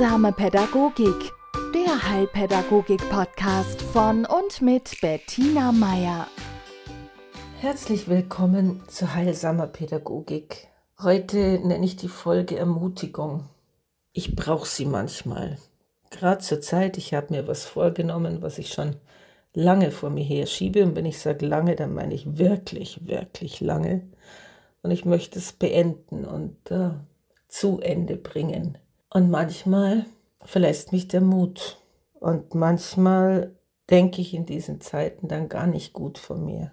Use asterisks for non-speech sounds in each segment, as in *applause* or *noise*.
Heilsame Pädagogik, der Heilpädagogik-Podcast von und mit Bettina Meier. Herzlich willkommen zu Heilsamer Pädagogik. Heute nenne ich die Folge Ermutigung. Ich brauche sie manchmal. Gerade zur Zeit, ich habe mir was vorgenommen, was ich schon lange vor mir her schiebe. Und wenn ich sage lange, dann meine ich wirklich, wirklich lange. Und ich möchte es beenden und äh, zu Ende bringen. Und manchmal verlässt mich der Mut. Und manchmal denke ich in diesen Zeiten dann gar nicht gut von mir.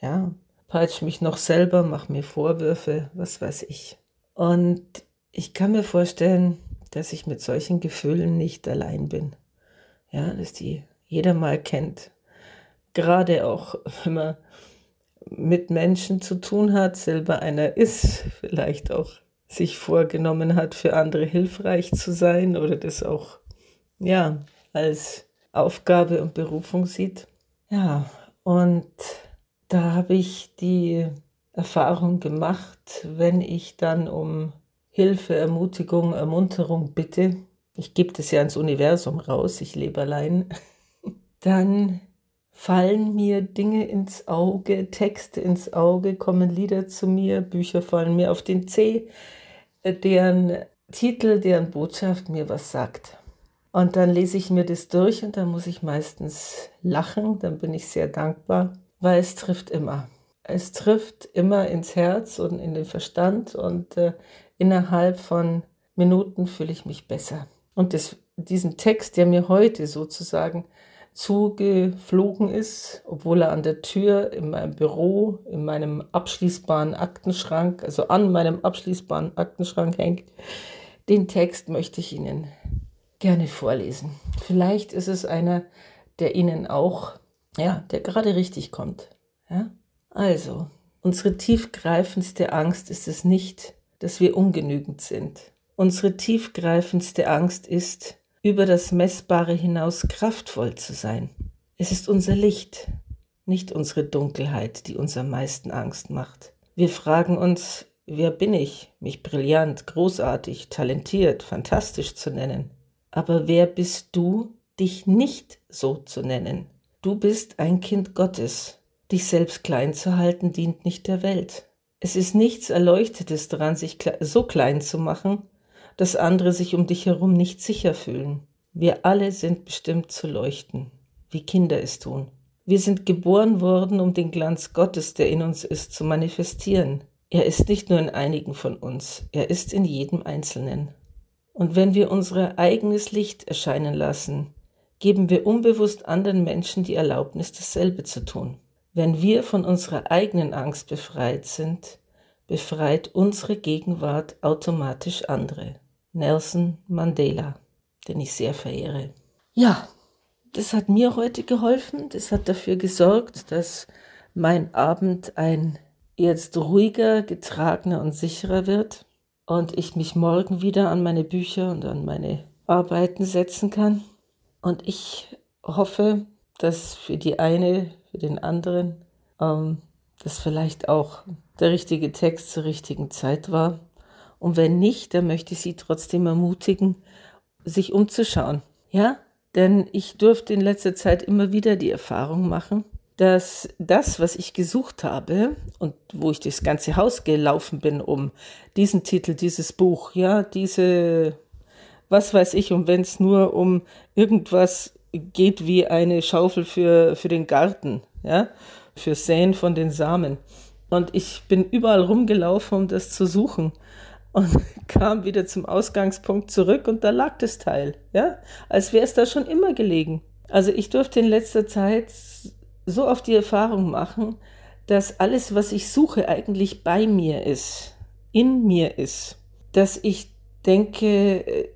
Ja, peitsche mich noch selber, mache mir Vorwürfe, was weiß ich. Und ich kann mir vorstellen, dass ich mit solchen Gefühlen nicht allein bin. Ja, dass die jeder mal kennt. Gerade auch, *laughs* wenn man mit Menschen zu tun hat, selber einer ist, vielleicht auch sich vorgenommen hat, für andere hilfreich zu sein oder das auch, ja, als Aufgabe und Berufung sieht. Ja, und da habe ich die Erfahrung gemacht, wenn ich dann um Hilfe, Ermutigung, Ermunterung bitte, ich gebe das ja ins Universum raus, ich lebe allein, *laughs* dann fallen mir Dinge ins Auge, Texte ins Auge, kommen Lieder zu mir, Bücher fallen mir auf den Zeh, äh, deren Titel, deren Botschaft mir was sagt. Und dann lese ich mir das durch und dann muss ich meistens lachen, dann bin ich sehr dankbar, weil es trifft immer. Es trifft immer ins Herz und in den Verstand und äh, innerhalb von Minuten fühle ich mich besser. Und das, diesen Text, der mir heute sozusagen zugeflogen ist, obwohl er an der Tür in meinem Büro, in meinem abschließbaren Aktenschrank, also an meinem abschließbaren Aktenschrank hängt. Den Text möchte ich Ihnen gerne vorlesen. Vielleicht ist es einer, der Ihnen auch, ja, der gerade richtig kommt. Ja? Also, unsere tiefgreifendste Angst ist es nicht, dass wir ungenügend sind. Unsere tiefgreifendste Angst ist, über das Messbare hinaus kraftvoll zu sein. Es ist unser Licht, nicht unsere Dunkelheit, die uns am meisten Angst macht. Wir fragen uns, wer bin ich, mich brillant, großartig, talentiert, fantastisch zu nennen. Aber wer bist du, dich nicht so zu nennen? Du bist ein Kind Gottes. Dich selbst klein zu halten dient nicht der Welt. Es ist nichts Erleuchtetes daran, sich so klein zu machen, dass andere sich um dich herum nicht sicher fühlen. Wir alle sind bestimmt zu leuchten, wie Kinder es tun. Wir sind geboren worden, um den Glanz Gottes, der in uns ist, zu manifestieren. Er ist nicht nur in einigen von uns, er ist in jedem Einzelnen. Und wenn wir unser eigenes Licht erscheinen lassen, geben wir unbewusst anderen Menschen die Erlaubnis, dasselbe zu tun. Wenn wir von unserer eigenen Angst befreit sind, befreit unsere Gegenwart automatisch andere. Nelson Mandela, den ich sehr verehre. Ja, das hat mir heute geholfen. Das hat dafür gesorgt, dass mein Abend ein jetzt ruhiger, getragener und sicherer wird und ich mich morgen wieder an meine Bücher und an meine Arbeiten setzen kann. Und ich hoffe, dass für die eine, für den anderen, ähm, das vielleicht auch der richtige Text zur richtigen Zeit war und wenn nicht, dann möchte ich Sie trotzdem ermutigen, sich umzuschauen. Ja, denn ich durfte in letzter Zeit immer wieder die Erfahrung machen, dass das, was ich gesucht habe und wo ich das ganze Haus gelaufen bin, um diesen Titel, dieses Buch, ja, diese, was weiß ich, und wenn es nur um irgendwas geht wie eine Schaufel für, für den Garten, ja, für Säen von den Samen. Und ich bin überall rumgelaufen, um das zu suchen und *laughs* kam wieder zum Ausgangspunkt zurück und da lag das Teil, ja, als wäre es da schon immer gelegen. Also ich durfte in letzter Zeit so oft die Erfahrung machen, dass alles, was ich suche, eigentlich bei mir ist, in mir ist, dass ich denke, äh,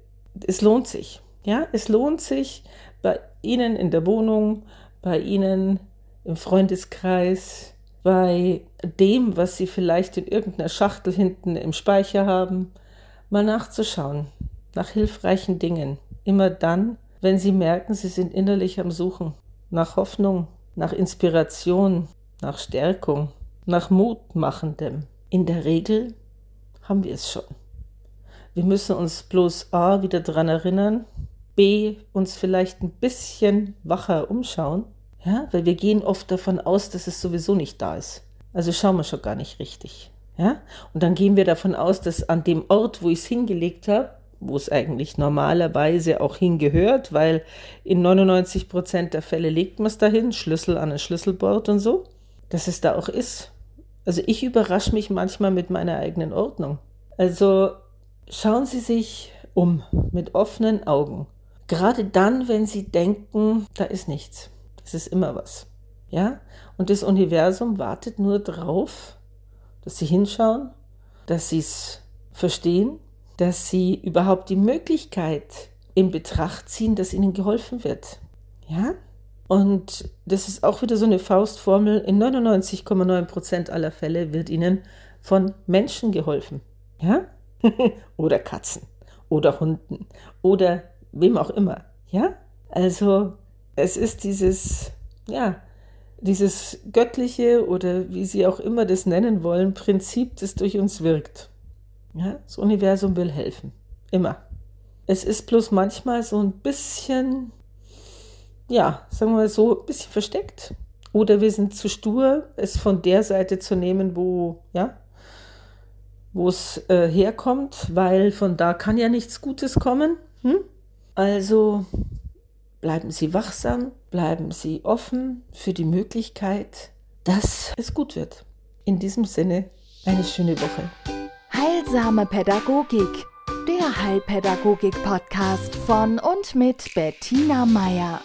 es lohnt sich, ja, es lohnt sich bei Ihnen in der Wohnung, bei Ihnen im Freundeskreis, bei dem, was Sie vielleicht in irgendeiner Schachtel hinten im Speicher haben, mal nachzuschauen, nach hilfreichen Dingen. Immer dann, wenn Sie merken, Sie sind innerlich am Suchen, nach Hoffnung, nach Inspiration, nach Stärkung, nach Mutmachendem. In der Regel haben wir es schon. Wir müssen uns bloß A wieder dran erinnern, B uns vielleicht ein bisschen wacher umschauen, ja, weil wir gehen oft davon aus, dass es sowieso nicht da ist. Also schauen wir schon gar nicht richtig. Ja? Und dann gehen wir davon aus, dass an dem Ort, wo ich es hingelegt habe, wo es eigentlich normalerweise auch hingehört, weil in 99 Prozent der Fälle legt man es dahin, Schlüssel an ein Schlüsselbord und so, dass es da auch ist. Also ich überrasche mich manchmal mit meiner eigenen Ordnung. Also schauen Sie sich um mit offenen Augen. Gerade dann, wenn Sie denken, da ist nichts. Es ist immer was. Ja? Und das Universum wartet nur drauf, dass Sie hinschauen, dass Sie es verstehen dass sie überhaupt die Möglichkeit in Betracht ziehen, dass ihnen geholfen wird. Ja? Und das ist auch wieder so eine Faustformel. In 99,9 Prozent aller Fälle wird ihnen von Menschen geholfen. Ja? *laughs* oder Katzen oder Hunden oder wem auch immer. Ja? Also, es ist dieses, ja, dieses göttliche oder wie Sie auch immer das nennen wollen, Prinzip, das durch uns wirkt. Ja, das Universum will helfen. Immer. Es ist bloß manchmal so ein bisschen, ja, sagen wir mal so, ein bisschen versteckt. Oder wir sind zu stur, es von der Seite zu nehmen, wo, ja, wo es äh, herkommt, weil von da kann ja nichts Gutes kommen. Hm? Also bleiben Sie wachsam, bleiben Sie offen für die Möglichkeit, dass es gut wird. In diesem Sinne, eine schöne Woche. Heilsame Pädagogik, der Heilpädagogik-Podcast von und mit Bettina Meier.